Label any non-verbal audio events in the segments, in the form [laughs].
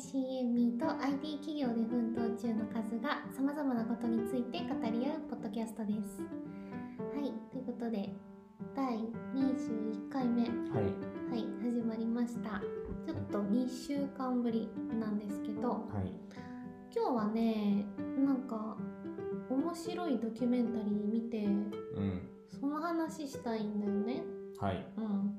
CME と IT 企業で奮闘中の数がさまざまなことについて語り合うポッドキャストです。はい、ということで第21回目、はい、はい。始まりました。ちょっと2週間ぶりなんですけど、はい。今日はね、なんか面白いドキュメンタリー見て、うん。その話したいんだよね。はい。うん。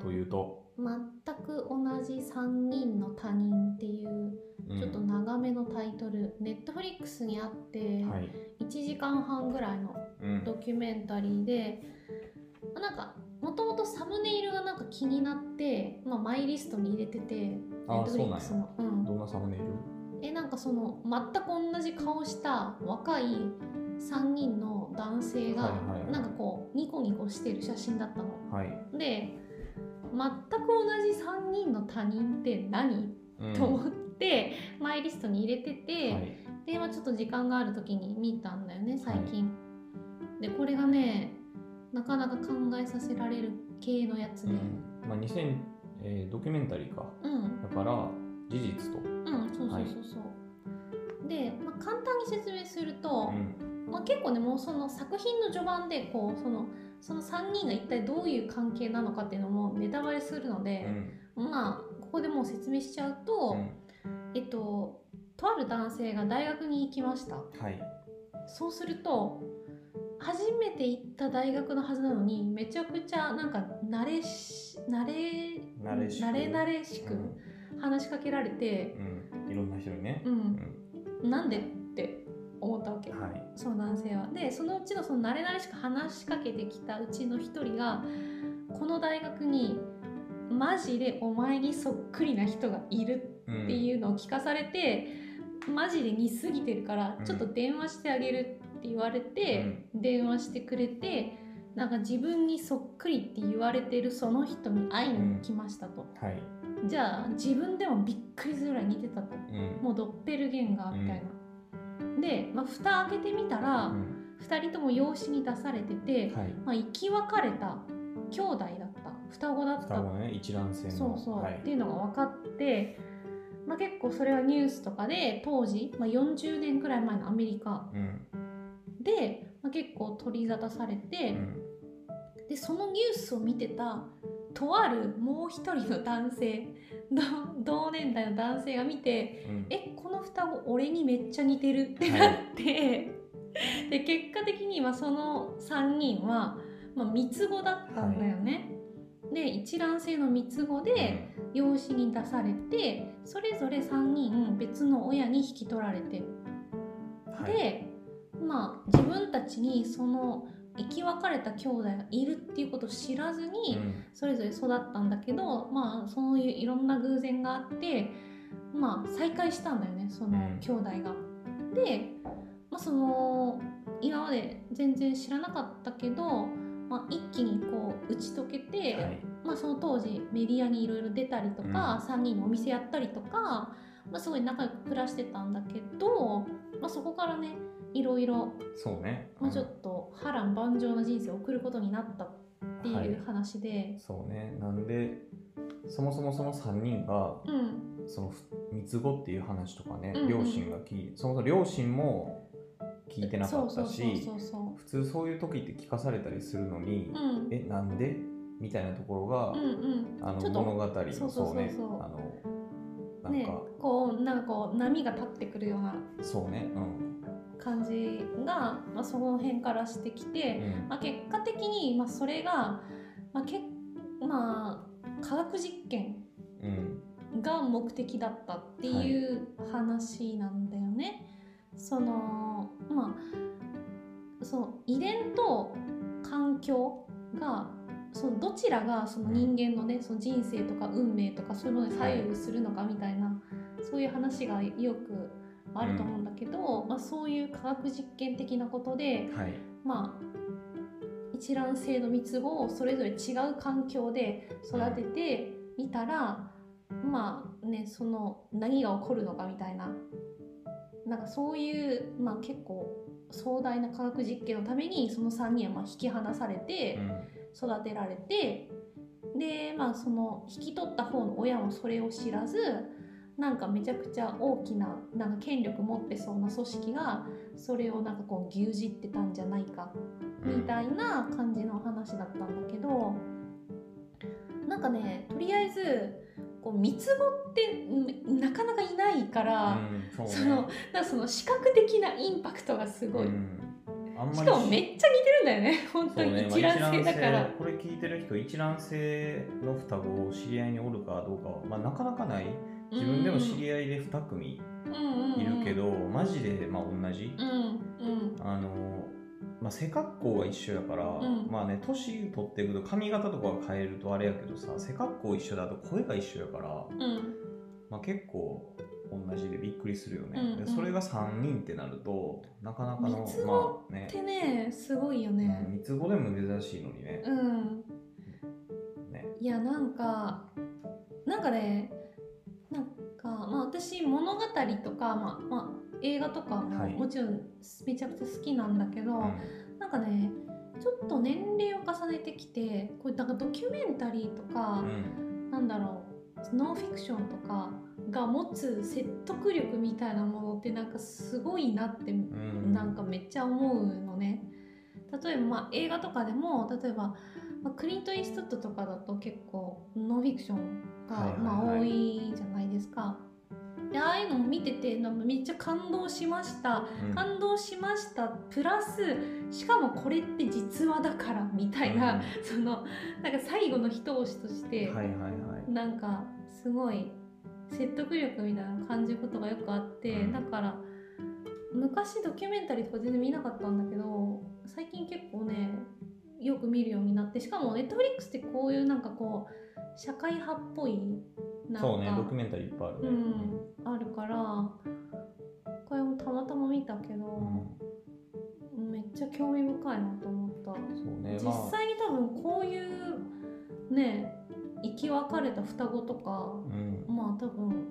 というと、全く同じ3人の他人っていううんちょっと長めのタイトル、ネットフリックスにあってはい。1時間半ぐらいのうん。ドキュメンタリーで、まあなんかもともとサムネイルがなんか気になって、まあ、マイリストに入れててネあットフリックスのうんどんなサムネイル？えなんかその全く同じ顔した若い3人の男性がなんかこうニコニコしてる写真だったの。はい。で全く同じ3人の他人って何？うんと思ってマイリストに入れてて、はい。で、まあ、ちょっと時間がある時に見たんだよね最近、でこれがねなかなか考えさせられる系のやつでうん。まあ、2000、えードキュメンタリーか。うんだから、事実と。うんそうそうそうそう、で、まあ、簡単に説明するとう、ん。まあ、結構ねもうその作品の序盤でこうそのその3人が一体どういう関係なのかっていうのもネタバレするのうで、ん。まあここでもう説明しちゃうと、うんえっととある男性が大学に行きましたはい。そうすると初めて行った大学のはずなのにめちゃくちゃなんか慣れし慣れ慣れ慣れ慣れしく話しかけられて、うん。うん。いろんな人にね。ううんん。なんで思ったわけ、はい。その男性は。でそのうちのその慣れ慣れしく話しかけてきたうちの一人がこの大学にマジでお前にそっくりな人がいるうん。っていうのを聞かされて、マジで似すぎてるからうんちょっと電話してあげるって言われて、電話してくれてなんか自分にそっくりって言われてるその人に会いに来ましたと、はい。じゃあ自分でもびっくりするぐらい似てたとうん。もうドッペルゲンガーみたいな、で、まあ、蓋開けてみたら、うん2人とも養子に出されてて、はい。まあ、生き別れた兄弟だった双子だった双子ね、一卵性の。そうそう、はいっていうのが分かって、まあ、結構それはニュースとかで当時、まあ、40年くらい前のアメリカうん。で、まあ、結構取り沙汰されて、うん。でそのニュースを見てたとあるもう一人の男性ど同年代の男性が見てうん「えこの双子俺にめっちゃ似てる」ってなって、で結果的にはその3人は、まあ、三つ子だったんだよね。で一卵性の三つ子で、養子に出されてそれぞれ3人別の親に引き取られて、はい、でまあ自分たちにその生き別れた兄弟がいるっていうことを知らずに、うんそれぞれ育ったんだけどまあそういういろんな偶然があってまあ再会したんだよねそのうん兄弟が。で、まあ、その今まで全然知らなかったけど、まあ、一気にこう打ち解けて、はい。まあ、その当時メディアにいろいろ出たりとか、3人のお店やったりとか、まあ、すごい仲良く暮らしてたんだけど、まあ、そこからねいろいろ、そうね。まあ、ちょっと波乱万丈な人生を送ることになったってはい。いう話で、そうね。なんでそもそもその3人がうん。そのふ三つ子っていう話とかね、うんうん。両親が聞いそもそも両親も聞いてなかったし普通そういう時って聞かされたりするのに、ううん。えなんで？みたいなところが、うんうん。あの物語のそうね。あのなんねか、こうなんかこう波が立ってくるような。そうね感じが、まあ、その辺からしてきうん、て、うん。まあ、結果的に、まあ、それが、まあけまあ、科学実験うん。が目的だったっていう話なんだよね。そのまあそう遺伝と環境がそのどちらがその人間のね、その人生とか運命とかそういうのに左右するのかみたいな、そういう話がよくあると思うんだけど、まあ、そういう科学実験的なことで、はい。まあ、一卵性の三つ子をそれぞれ違う環境で育ててみたら、まあねその何が起こるのかみたいな。なんかそういう、まあ、結構壮大な科学実験のためにその3人はまあ引き離されて育てられて、でまあその引き取った方の親もそれを知らずなんかめちゃくちゃ大きななんか権力持ってそうな組織がそれをなんかこう牛耳ってたんじゃないかみたいな感じの話だったんだけどなんかねとりあえずこう三つ子ってんなかなかいないから、うんそのなんかその視覚的なインパクトがすごい、うん。しかもめっちゃ似てるんだよね本当にねまあ一覧性だから、一覧性これ聞いてる人一覧性の双子を知り合いにおるかどうかは、まあ、なかなかない自分でも知り合いで2組いるけど、マジでまあ同じ。あの、まあ、背格好が一緒やから、ん。まあね年取っていくと髪型とかは変えるとあれやけどさ背格好一緒だと声が一緒やから、うん。まあ、結構同じでびっくりするよね、うんうん。でそれが3人ってなるとなかなかのまあね。ってねすごいようんね三つ子でも珍しいのにね、うん。ね。いやなんかなんかねかまあ私物語とか、まあまあ、映画とかはい。ももちろんめちゃくちゃ好きなんだけど、うん。なんかねちょっと年齢を重ねてきてこういうなんかドキュメンタリーとか、うん。なんだろうノンフィクションとかが持つ説得力みたいなものってなんかすごいなってうん。なんかめっちゃ思うのね。例えばまあ映画とかでも例えば、まあ、クリント・イーストウッドとかだと結構ノンフィクションが、まあ、多いじゃないですか。でああいうのも見ててなんかめっちゃ感動しました。うん。感動しました。プラスしかもこれって実話だからみたいな、そのなんか最後の一押しとして、はいはいはい。なんかすごい説得力みたいな感じることがよくあって、うん。だから昔ドキュメンタリーとか全然見なかったんだけど最近結構ねよく見るようになってしかもネットフリックスってこういうなんかこう社会派っぽいなんかそうねドキュメンタリーいっぱいあるね、うん、あるからこれもたまたま見たけど、うんめっちゃ興味深いなと思った。そうね実際に多分こういうね生き別れた双子とかまあ、うん。まあ多分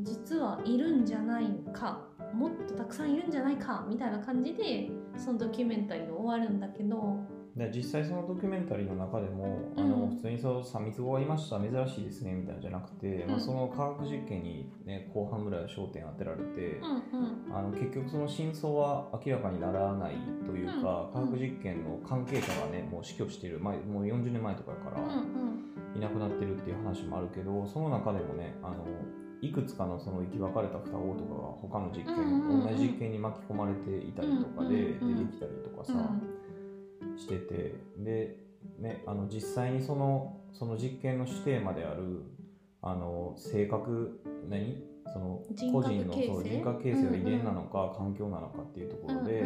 実はいるんじゃないかもっとたくさんいるんじゃないかみたいな感じでそのドキュメンタリーが終わるんだけどで実際そのドキュメンタリーの中でも、うん。あの普通にそう三つ子がいました珍しいですねみたいなんじゃなくて、まあ、うんその科学実験に、ね、後半ぐらいは焦点当てられて、うんうん。あの結局その真相は明らかにならないというか、うん。科学実験の関係者がねもう死去してる、まあ、もう40年前とかやから、うんうん。いなくなってるっていう話もあるけどその中でもねあのいくつかのその生き別れた双子とかが他の実験、うんうんうん。同じ実験に巻き込まれていたりとかで出てうんうんうん。きたりとかさ、しててで、ね、あの実際にそのその実験の主テーマであるあの性格何？その人個人のそう人格形成が遺伝なのか、環境なのかっていうところで、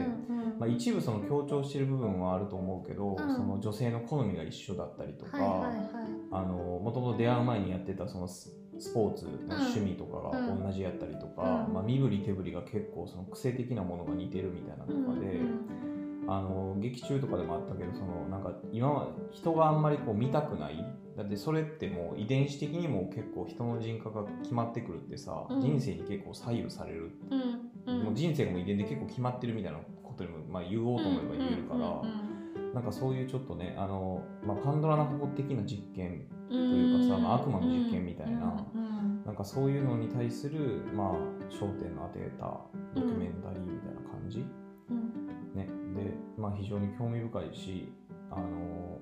まあ、一部その強調してる部分はあると思うけど、ん。その女性の好みが一緒だったりとか、もともと出会う前にやってたそのススポーツの趣味とかが同じやったりとか、うん。まあ、身振り手振りが結構その癖的なものが似てるみたいなとかで、あの劇中とかでもあったけどそのなんか今は人があんまりこう見たくない。だってそれってもう遺伝子的にも結構人の人格が決まってくるってさ、うん。人生に結構左右される、うん。うん。もう人生がもう遺伝で結構決まってるみたいなことにも、まあ、言おうと思えば言えるから。なんかそういうちょっとねあの、まあ、パンドラの箱的な実験というかさまあ悪魔の実験みたいなうん。うん。なんかそういうのに対する、まあ、焦点の当てたドキュメンタリーみたいな感じ、まあ、非常に興味深いしあの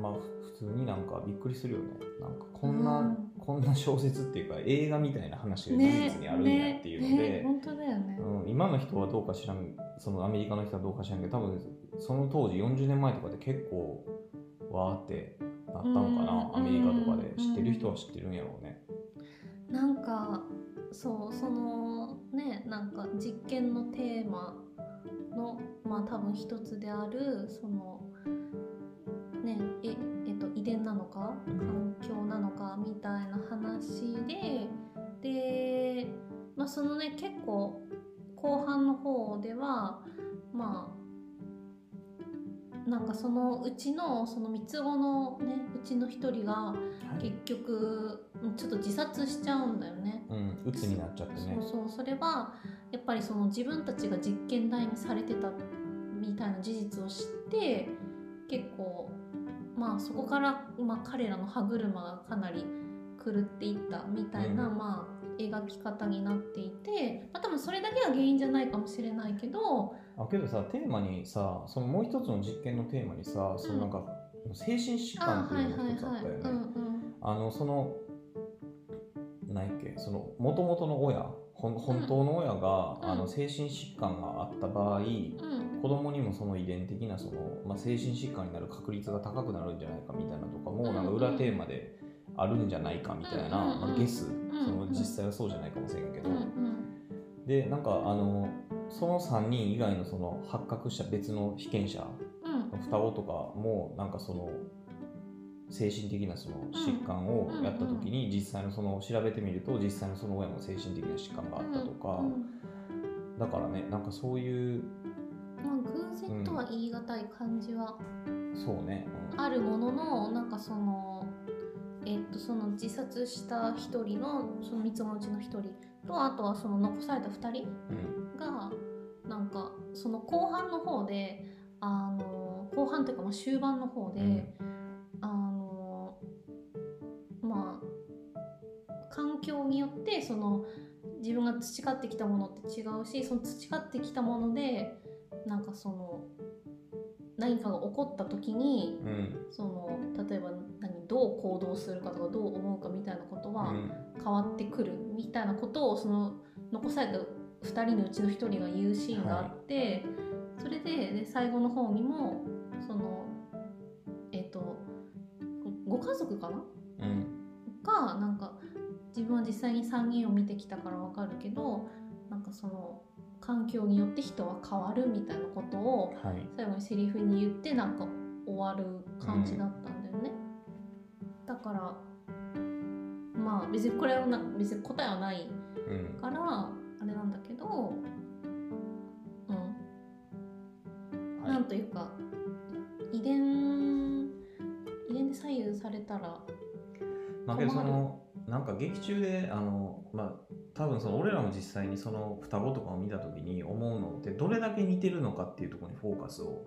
まあふ普通になんかびっくりするよね。なんかこんな、うん。こんな小説っていうか映画みたいな話が事ね実にあるんやっていうので、ねね本当だよね。うん、今の人はどうか知らんそのアメリカの人はどうか知らんけど多分その当時40年前とかで結構わーってなったのかな、うんアメリカとかで。うん知ってる人は知ってるんやろうね。なんかそうそのねなんか実験のテーマのまあ多分一つであるそのねええっと遺伝なのかうん環境なのかみたいな話ででまあそのね結構後半の方ではまあなんかそのうちのその三つ子のねうちの一人がはい結局ちょっと自殺しちゃうんだよね。うん、鬱になっちゃってね。そうそうそれはやっぱりその自分たちが実験台にされてたみたいな事実を知って結構まあそこから、まあ、彼らの歯車がかなり狂っていったみたいな、うん。まあ描き方になっていて、まあ、多分それだけが原因じゃないかもしれないけどあけどさテーマにさそのもう一つの実験のテーマにさそのなんか、精神疾患っていうのが一つあったよね。あのその何やっけその元々の親本当の親が、うん、あの精神疾患があった場合、うん、子供にもその遺伝的なその、まあ、精神疾患になる確率が高くなるんじゃないかみたいなとかも、うん、なんか裏テーマであるんじゃないかみたいな、まあ、ゲス、その実際はそうじゃないかもしれんけど、でなんかあのその3人以外のその発覚した別の被験者の双子とかもなんかその精神的なその疾患をやった時に実際のその調べてみると実際のその親も精神的な疾患があったとか、だからねなんかそういうまあ偶然とは言い難い感じは、そうね、あるもののなんかそのえっとその自殺した一人のその3つのうちの1人とあとはその残された2人が、なんかその後半の方であの後半というかまあ終盤の方で、うんてその自分が培ってきたものって違うしその培ってきたものでなんかその何かが起こった時に、うん、その例えば何どう行動するかとかどう思うかみたいなことは変わってくるみたいなことをその残された2人のうちの1人が言うシーンがあって、はい、それでで最後の方にもそのえっ、ー、とご家族かな、うん、がなんか自分は実際に3人を見てきたから分かるけどなんかその環境によって人は変わるみたいなことを最後にセリフに言ってなんか終わる感じだったんだよね。うん、だからまあ別にこれはな別に答えはないから、あれなんだけどうん、はい、なんというか遺伝遺伝で左右されたらまあ、そのなんか劇中であの、まあ、多分その俺らも実際にその双子とかを見た時に思うのってどれだけ似てるのかっていうところにフォーカスを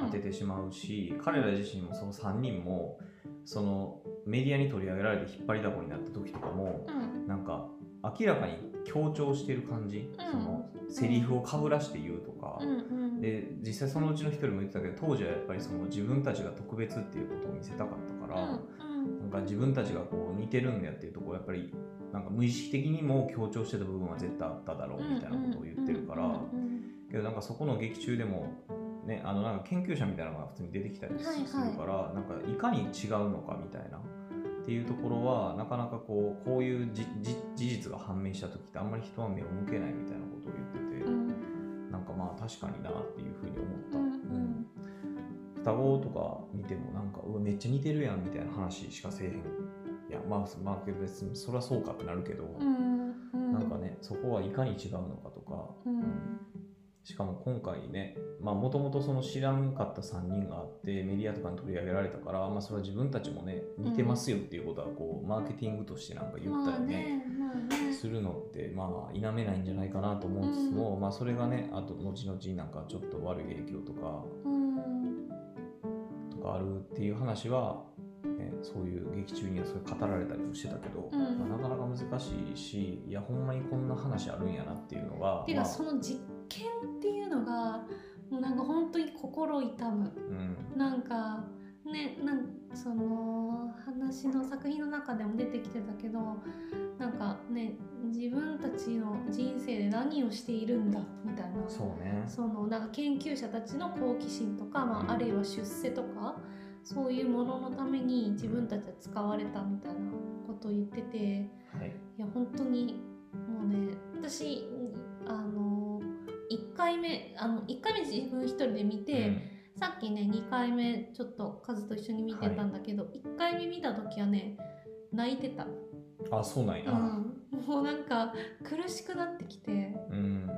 当ててしまうし、うん、彼ら自身もその3人もそのメディアに取り上げられて引っ張りだこになった時とかも、うん、なんか明らかに強調してる感じ、うん、そのセリフをかぶらして言うとか、うんうん、で実際そのうちの一人も言ってたけど当時はやっぱりその自分たちが特別っていうことを見せたかったから、うんか自分たちがこう似てるんだよっていうところやっぱりなんか無意識的にも強調してた部分は絶対あっただろうみたいなことを言ってるからけどなんかそこの劇中でもねあのなんか研究者みたいなのが普通に出てきたりするから、はいはい、なんかいかに違うのかみたいなっていうところはなかなかこうこういう事実が判明した時ってあんまり人は目を向けないみたいなことを言ってて、うん、なんかまあ確かになっていうふうに思った。うん双子とか見てもなんかうわめっちゃ似てるやんみたいな話しかせえへん。いやまあまあ別にそりゃそうかってなるけど、うんうん、なんかねそこはいかに違うのかとか、うん、しかも今回ねもともとその知らんかった3人があってメディアとかに取り上げられたから、まあ、それは自分たちもね似てますよっていうことはこうマーケティングとしてなんか言ったりね。まあね、するのってまあ否めないんじゃないかなと思いつつも、まあ、それがねあと後々なんかちょっと悪い影響とか。があるっていう話は、ね、そういう劇中にはそれ語られたりもしてたけど、うん、まあ、なかなか難しいしいやほんまにこんな話あるんやなっていうのが。っていうか、まあ、その実験っていうのがもうなんか本当に心痛む、うん、なんかねなんその話の作品の中でも出てきてたけどなんかね自分たちの人生で何をしているんだみたいな。そうね。そのなんか研究者たちの好奇心とか、まあ、うん、あるいは出世とかそういうもののために自分たちは使われたみたいなことを言ってて、はい、いや本当にもうね私あの1回目あの1回目自分一人で見て、うんさっきね2回目ちょっとカズと一緒に見てたんだけど、はい、1回目見た時はね泣いてた。あそうなんや、うん、もうなんか苦しくなってきて。うん。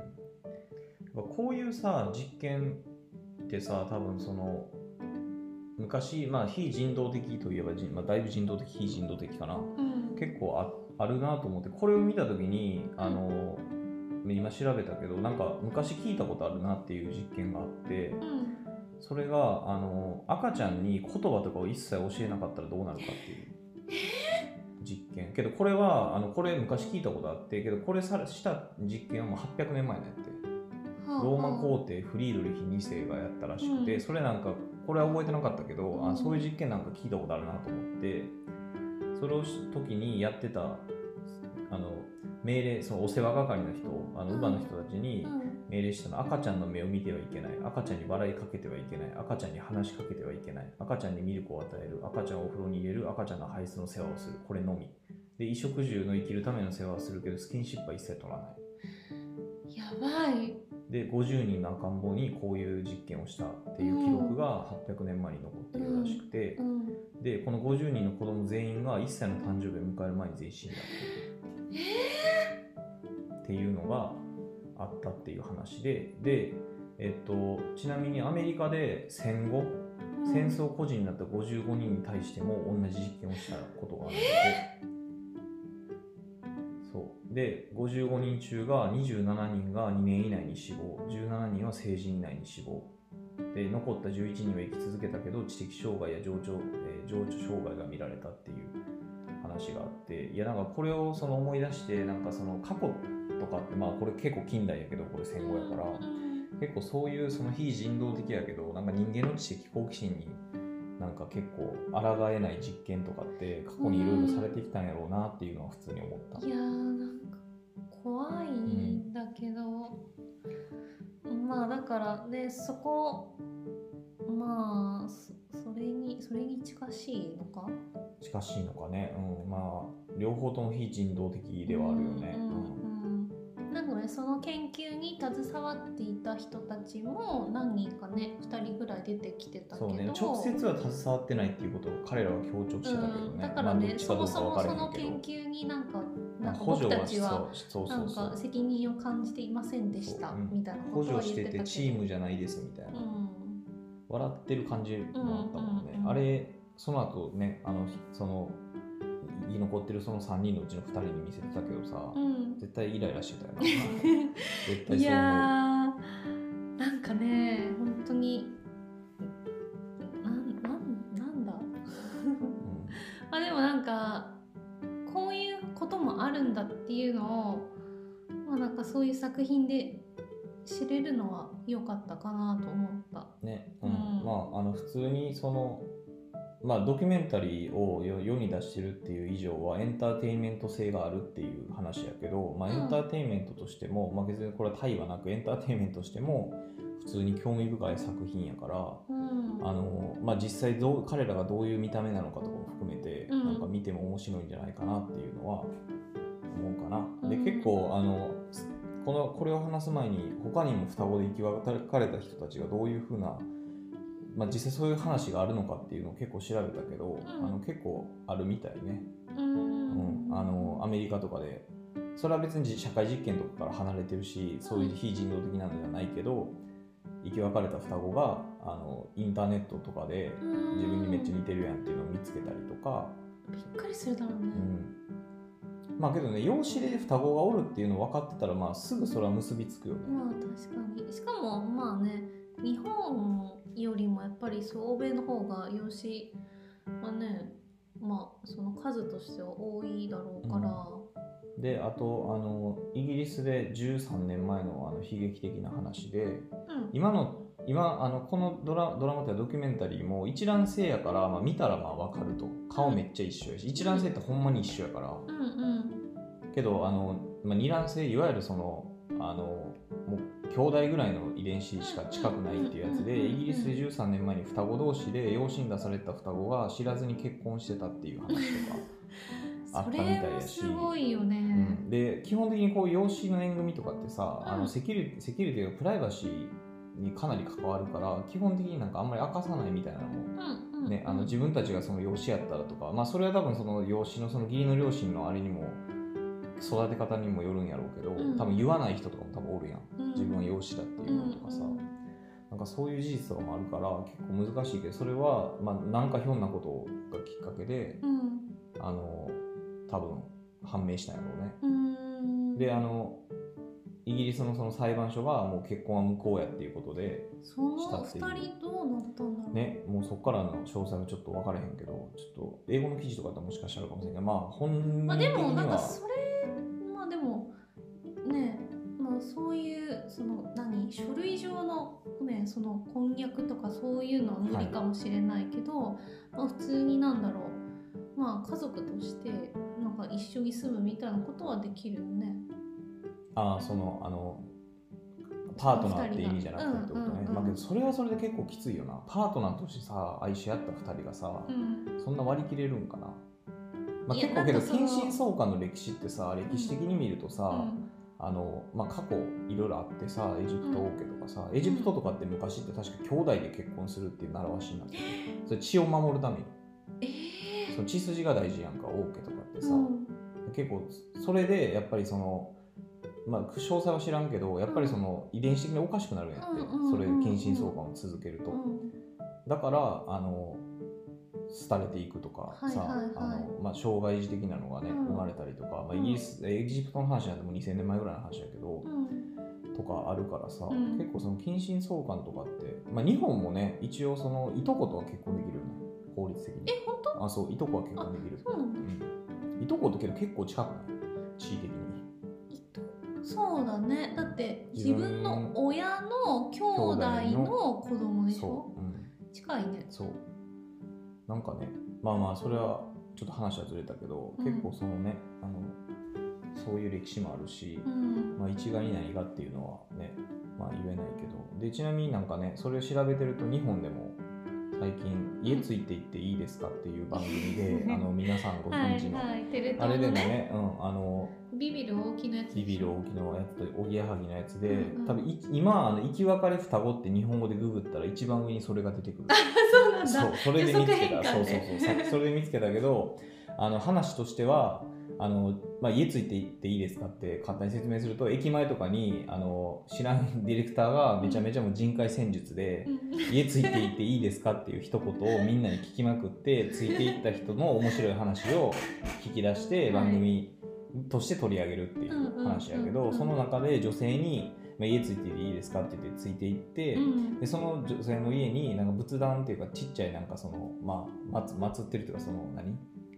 こういうさ実験ってさ多分その昔、まあ、非人道的といえば、まあ、だいぶ人道的非人道的かな、うん、結構ああるなと思ってこれを見た時にあの、うん、今調べたけどなんか昔聞いたことあるなっていう実験があって、うんそれがあの赤ちゃんに言葉とかを一切教えなかったらどうなるかっていう。実験。けどこれはあのこれ昔聞いたことあってけどこれさした実験はもう800年前のやって。ローマ皇帝フリードリヒ2世がやったらしくて、うん。それなんかこれは覚えてなかったけど、うん。あそういう実験なんか聞いたことあるなと思ってそれをし時にやってたあの命令そのお世話係の人あのうん。乳母の人たちにうん命令したのは赤ちゃんの目を見てはいけない。赤ちゃんに笑いかけてはいけない。赤ちゃんに話しかけてはいけない。赤ちゃんにミルクを与える。赤ちゃんをお風呂に入れる。赤ちゃんの排出の世話をする。これのみ。で衣食住の生きるための世話をするけどスキンシップは一切取らない。やばい。で50人の赤ん坊にこういう実験をしたっていう記録が800年前に残ってるらしくて、うんでこの50人の子供全員が1歳の誕生日を迎える前に全員死んだっていうのがあったっていう話でで、えっと、ちなみにアメリカで戦後うん。戦争孤児になった55人に対しても同じ実験をしたことがあるので、そう。で55人中が27人が2年以内に死亡17人は成人以内に死亡。で残った11人は生き続けたけど知的障害や情緒,、えー情緒障害が見られたっていう話があっていやなんかこれをその思い出してなんかその過去とかってまあこれ結構近代やけどこれ戦後やから、うん結構そういうその非人道的やけどなんか人間の知的好奇心になんか結構抗えない実験とかって過去にいろいろされてきたんやろうなっていうのは普通に思った。いやーなんか怖いんだけど、まあだからねそこまあそそれにそれに近しいのか？近しいのかね、うん、まあ両方とも非人道的ではあるよね。うん。うんその研究に携わっていた人たちも何人かね2人ぐらい出てきてたけど。そうね、直接は携わってないっていうことを彼らは強調してたけどね。うん、だからね、まあそもそもその研究になんかなんか補助は僕たちはなんか責任を感じていませんでしたみたいなこ補とは助してて言ってたけど。チームじゃないですみたいな、うん。笑ってる感じもあったもんね、うんうんうん。あれその後ねあのその生き残ってるその3人のうちの2人に見せてたけどさ、うん。絶対イライラしてたよな。[laughs] 絶対そう思う。なんかね本当になんなんなんだ？[laughs] あでもなんかこういうこともあるんだっていうのをまあなんかそういう作品で知れるのは良かったかなと思った。うんね、うん。うん。まああの普通にそのまあドキュメンタリーを世世に出してるっていう以上はエンターテインメント性があるっていう話やけど、まあ、うんエンターテインメントとしても、まあ、別にこれは対はなくエンターテインメントとしても普通に興味深い作品やからうん。あの、まあ、実際どう彼らがどういう見た目なのかとかも含めて、うん。なんか見ても面白いんじゃないかなっていうのは思うかな。でうん。結構あのこのこれを話す前に他にも双子で生き別れた人たちがどういうふうな、まあ、実際そういう話があるのかっていうのを結構調べたけど、うん。あの結構あるみたいね、ううん。ん、あのアメリカとかでそれは別に社会実験とかから離れてるしそういう非人道的なのではないけど生き別れた双子があのインターネットとかで自分にめっちゃ似てるやんっていうのを見つけたりとか、びっくりするだろうね。うん、まあけどね養子で双子がおるっていうの分かってたらまあすぐそれは結びつくよね。まあ確かに。しかもまあね日本よりもやっぱりそう欧米の方が養子はねまあその数としては多いだろうから、であとあのイギリスで13年前のあの悲劇的な話でうん。今の今あのこのドラドラマというかドキュメンタリーも一卵性やから、まあ、見たらまあ分かると。顔めっちゃ一緒やし一卵性ってほんまに一緒やから。うんうん。けどあの、まあ、二卵性いわゆるそのあのもう兄弟ぐらいの遺伝子しか近くないっていうやつでイギリスで13年前に双子同士で養子に出された双子が知らずに結婚してたっていう話とか。あったみたいやしはすごいよね。うん、で基本的にこう養子の縁組とかってさ、あうんのセキュリティセキュリティがプライバシーにかなり関わるから基本的になんかあんまり明かさないみたいなのも、うんうんね、あの自分たちがその養子やったらとか、まあ、それは多分その養子のその義理の両親のあれにも育て方にもよるんやろうけど、うん。多分言わない人とかも多分おるやん。うん。自分は養子だっていうのとかさ、なんかそういう事実とかもあるから結構難しいけどそれは、まあ、なんかひょんなことがきっかけでうん。あの多分判明したんやろうね。うんうん。であのイギリスのその裁判所がもう結婚は無効やっていうことでその2人どうなったんだろう？ねもうそこからの詳細はちょっと分からへんけどちょっと英語の記事とかだったらもしかしたらあるかもしれないけどまあ本人的には、まあ、でもなんかそれまあでもねまあそういうその何書類上のねその婚約とかそういうのは無理かもしれないけど、はい、まあ普通になんだろう。まあ家族としてなんか一緒に住むみたいなことはできるよね。ああそのあのパートナーって意味じゃなくてってことね、うんうんうん、まあ、けどそれはそれで結構きついよな。パートナーとしてさ愛し合った2人がさ、うん、そんな割り切れるんかな、まあ、結構けど近親相関の歴史ってさ歴史的に見るとさ、うん、あのまあ、過去いろいろあってさエジプト王家とかさ、エジプトとかって昔って確か兄弟で結婚するっていう習わしになってそれ血を守るために、えー、その血筋が大事やんか王家とかってさ、結構それでやっぱりそのまあ、詳細は知らんけどやっぱりその遺伝子的におかしくなるんやって、それ近親相関を続けると、だからあの廃れていくとかさ、あのまあ、障害児的なのがね、生まれたりとか、まあ、イギリス、エジプトの話なんてもう2000年前ぐらいの話やけど、とかあるからさ、結構その近親相関とかって、まあ、日本もね一応そのいとことは結婚できるよね法律的に。え本当？あそういとこは結婚できるそうなんだ、うん、いとことけど結構近くない？地位的にそうだね。だって自分の親の兄弟の子供でしょ、うん、近いね。そう。なんかねまあまあそれはちょっと話はずれたけど、うん、結構そのねあのそういう歴史もあるし、うん、まあ、一概に何がっていうのはね、まあ、言えないけど。でちなみになんかねそれを調べてると日本でも最近「家ついていっていいですか?」っていう番組で [laughs] あの皆さんご存知のはい、あれでもね、うん、あのビビる大きなやつビビる大きなやつとおぎやはぎのやつで、うんうん、多分い今あの生き別れ双子って日本語でググったら一番上にそれが出てくる。[laughs] そうなんだ。そうそれで見つけた。そうそうそう。それで見つけたけどあの話としてはあの、まあ、家ついていっていいですかって簡単に説明すると駅前とかにあの知らんディレクターがめちゃめちゃもう人海戦術で、うん、家ついていっていいですかっていう一言をみんなに聞きまくってついていった人の面白い話を聞き出して [laughs] 番組として取り上げるっていう話やけどその中で女性にまあ、家ついていいですかって言ってついていって、うん、でその女性の家になんか仏壇っていうかちっちゃいなんかその、まあ、祀ってるというかその何？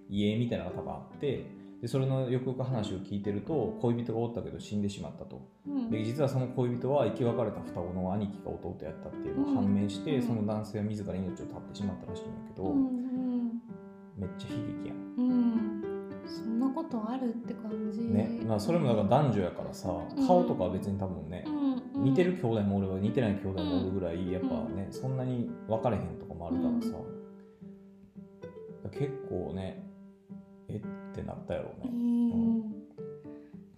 家みたいなのが多分あってでそれのよくよく話を聞いてると恋人がおったけど死んでしまったと、うん、で実はその恋人は生き別れた双子の兄貴が弟やったっていうのが判明して、うん、その男性は自ら命を絶ってしまったらしいんだけど、ことあるって感じ。ね。まあそれもだから男女やからさ、顔とかは別に多分ね、似てる兄弟もおれば似てない兄弟もおるぐらいやっぱね、そんなに分かれへんとかもあるからさ、結構ねえってなったやろうね、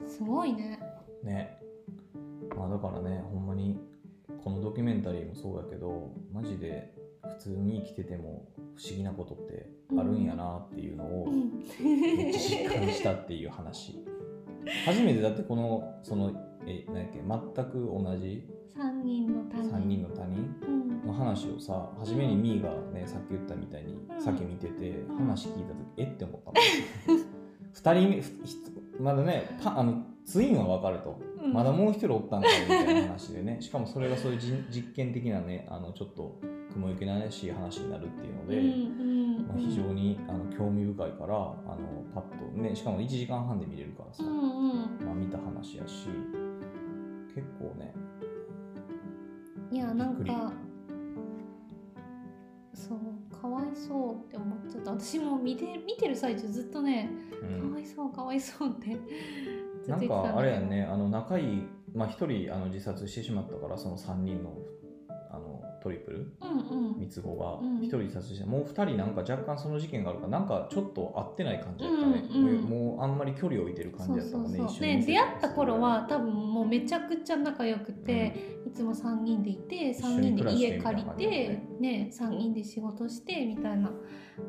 うん、すごいね。ね。まあだからねほんまにこのドキュメンタリーもそうだけどマジで普通に生きてても不思議なことってあるんやなっていうのを実感したっていう話。初めてだってこのそのえ何やっけ全く同じ3人の他人 ,3 人の他人の話をさ初めにみーがねさっき言ったみたいに、さっき見てて話聞いた時えって思ったもん2人目まだねあのツインは分かると、まだもう一人おったんかみたいな話でね。[laughs] しかもそれがそういう実験的なねあのちょっと雲行きなしい話になるっていうので、うんうん、まあ、非常にあの興味深いからあのパッとねしかも1時間半で見れるからさ、うんうん、まあ、見た話やし結構ねいやなんかそうかわいそうって思っちゃった。私も見て見てる最中ずっとね、うん、かわいそうかわいそうってなんかあれやね。あの仲いいまあ一人あの自殺してしまったからその3人のトリプル、うんうん、三つ子が1人自殺して、もう2人なんか若干その事件があるからなんかちょっと合ってない感じだったね、うんうん、もうあんまり距離を置いてる感じだったもんねそうそうそう。ね出会った頃は多分もうめちゃくちゃ仲良くて、うん、いつも3人でいて3人で家借りてねね3人で仕事してみたいな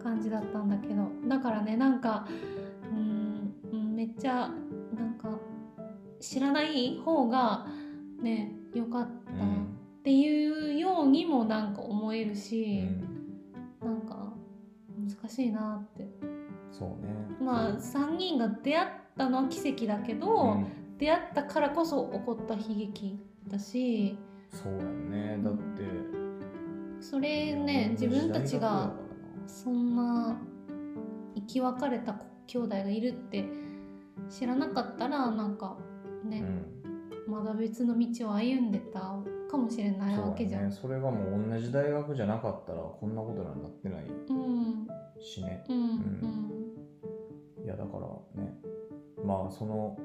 感じだったんだけど。だからねなんかうんめっちゃなんか知らない方がねよかった。うん。っていうようにもなんか思えるし、うん、なんか難しいなって。そうね。まあ3人が出会ったのは奇跡だけど、うん、出会ったからこそ起こった悲劇だし。そうやんね。だってそれね自分たちがそんな生き別れた兄弟がいるって知らなかったらなんかね、うん、まだ別の道を歩んでたかもしれないわけじゃん。そ,、ね、それがもう同じ大学じゃなかったらこんなことになってないしね、うん、うんうん、いやだからね。まあその、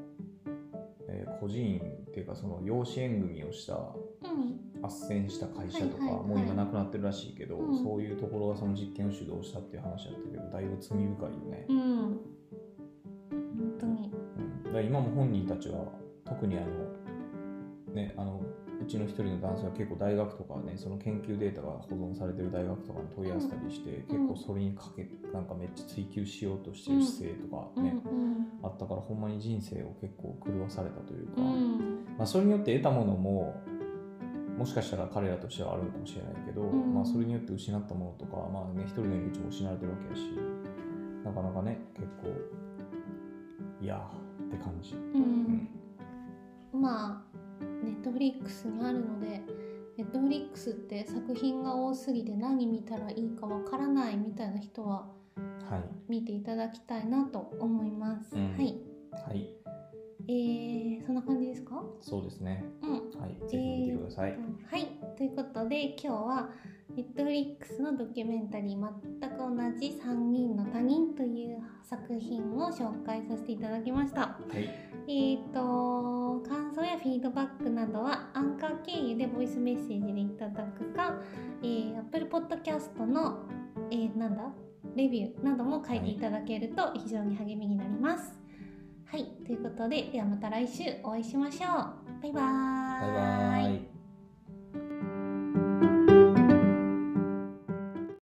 えー、個人っていうかその養子縁組をした斡旋した会社とか、もう今なくなってるらしいけど、そういうところがその実験を主導したっていう話だったけどだいぶ罪深いよね。うん、うん、だ今も本人たちは特にあのねあのうちの一人の男性は結構大学とかねその研究データが保存されてる大学とかに問い合わせたりして、うん、結構それにかけなんかめっちゃ追求しようとしてる姿勢とかね、うん、あったからほんまに人生を結構狂わされたというか、まあ、それによって得たものももしかしたら彼らとしてはあるのかもしれないけど、うん、まあ、それによって失ったものとか、まあね、一人の命も失われてるわけやしなかなかね結構いやって感じ、うん、うん、まあネットフリックスにあるのでネットフリックスって作品が多すぎて何見たらいいかわからないみたいな人は、はい、見ていただきたいなと思います、うん、はい、はいえー、そんな感じですか？そうですね。うん。はい。ぜひ見てください。えー、はい。ということで、今日は、ネットフリックスのドキュメンタリー、全く同じ3人の他人という作品を紹介させていただきました。はい。えっ、と、感想やフィードバックなどは、アンカー経由でボイスメッセージでいただくか、えー、Apple Podcast の、えー、なんだレビューなども書いていただけると非常に励みになります。はい、ということで、ではまた来週お会いしましょう。バイバーイ。バイバーイ